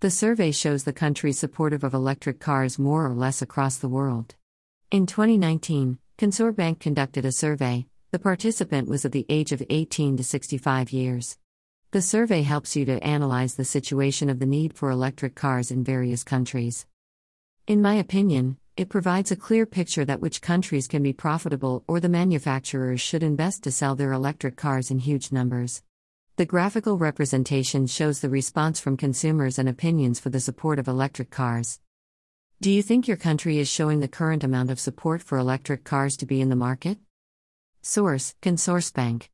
The survey shows the country supportive of electric cars more or less across the world. In 2019, Consorsbank conducted a survey. The participant was of the age of 18 to 65 years. The survey helps you to analyze the situation of the need for electric cars in various countries. In my opinion, it provides a clear picture that which countries can be profitable or the manufacturers should invest to sell their electric cars in huge numbers. The graphical representation shows the response from consumers and opinions for the support of electric cars. Do you think your country is showing the current amount of support for electric cars to be in the market? Source Consorsbank